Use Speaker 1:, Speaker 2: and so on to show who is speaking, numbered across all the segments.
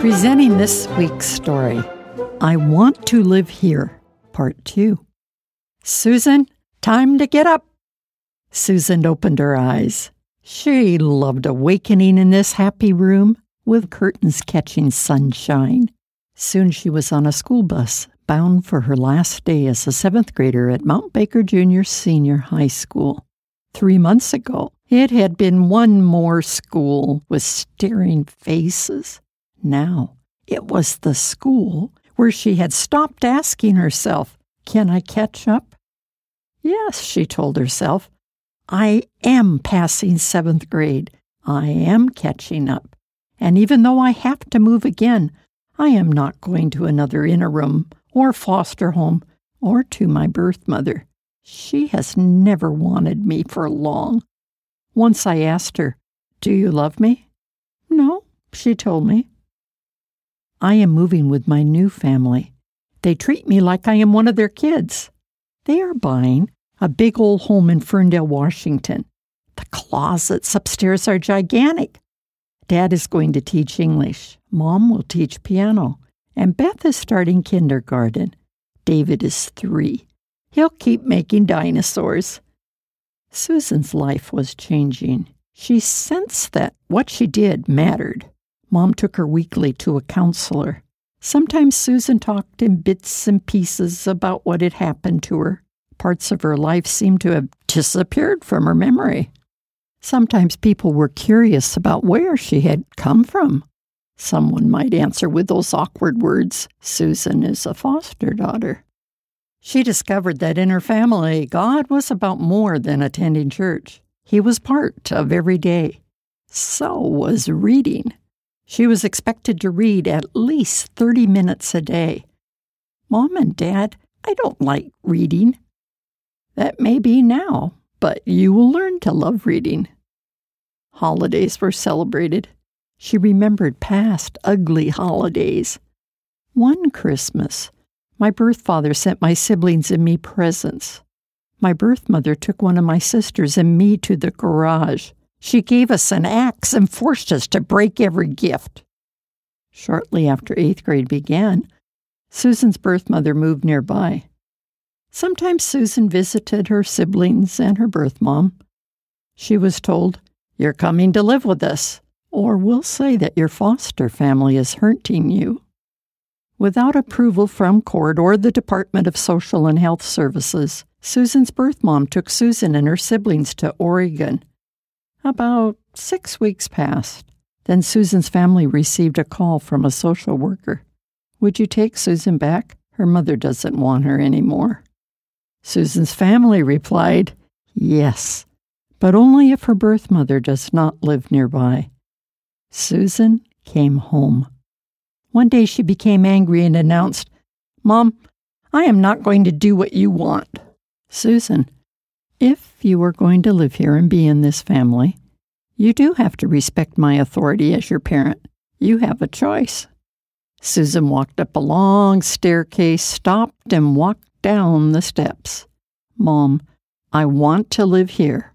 Speaker 1: Presenting this week's story I Want to Live Here, Part 2. Susan, time to get up. Susan opened her eyes. She loved awakening in this happy room with curtains catching sunshine. Soon she was on a school bus bound for her last day as a seventh grader at Mount Baker Junior Senior High School. Three months ago, it had been one more school with staring faces. Now, it was the school where she had stopped asking herself, Can I catch up? Yes, she told herself, I am passing seventh grade. I am catching up. And even though I have to move again, I am not going to another interim or foster home or to my birth mother. She has never wanted me for long. Once I asked her, Do you love me? No, she told me. I am moving with my new family. They treat me like I am one of their kids. They are buying a big old home in Ferndale, Washington. The closets upstairs are gigantic. Dad is going to teach English. Mom will teach piano. And Beth is starting kindergarten. David is three. He'll keep making dinosaurs. Susan's life was changing. She sensed that what she did mattered. Mom took her weekly to a counselor. Sometimes Susan talked in bits and pieces about what had happened to her. Parts of her life seemed to have disappeared from her memory. Sometimes people were curious about where she had come from. Someone might answer with those awkward words Susan is a foster daughter. She discovered that in her family, God was about more than attending church. He was part of every day. So was reading. She was expected to read at least 30 minutes a day. Mom and Dad, I don't like reading. That may be now, but you will learn to love reading. Holidays were celebrated. She remembered past ugly holidays. One Christmas, my birth father sent my siblings and me presents. My birth mother took one of my sisters and me to the garage. She gave us an axe and forced us to break every gift. Shortly after eighth grade began, Susan's birth mother moved nearby. Sometimes Susan visited her siblings and her birth mom. She was told, You're coming to live with us, or we'll say that your foster family is hurting you. Without approval from court or the Department of Social and Health Services, Susan's birth mom took Susan and her siblings to Oregon about six weeks passed. Then Susan's family received a call from a social worker. Would you take Susan back? Her mother doesn't want her anymore. Susan's family replied, Yes, but only if her birth mother does not live nearby. Susan came home. One day she became angry and announced, Mom, I am not going to do what you want. Susan, if you are going to live here and be in this family, you do have to respect my authority as your parent. You have a choice. Susan walked up a long staircase, stopped, and walked down the steps. Mom, I want to live here.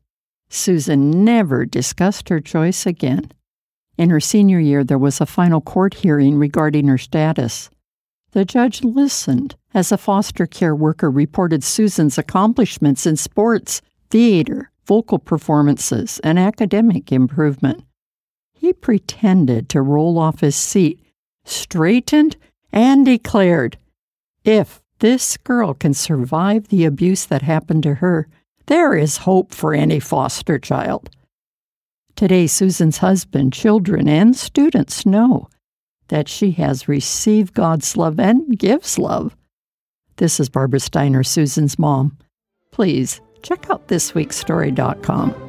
Speaker 1: Susan never discussed her choice again. In her senior year, there was a final court hearing regarding her status. The judge listened as a foster care worker reported Susan's accomplishments in sports, theater, vocal performances, and academic improvement. He pretended to roll off his seat, straightened, and declared, If this girl can survive the abuse that happened to her, there is hope for any foster child. Today, Susan's husband, children, and students know that she has received God's love and gives love. This is Barbara Steiner, Susan's mom. Please check out thisweekstory.com.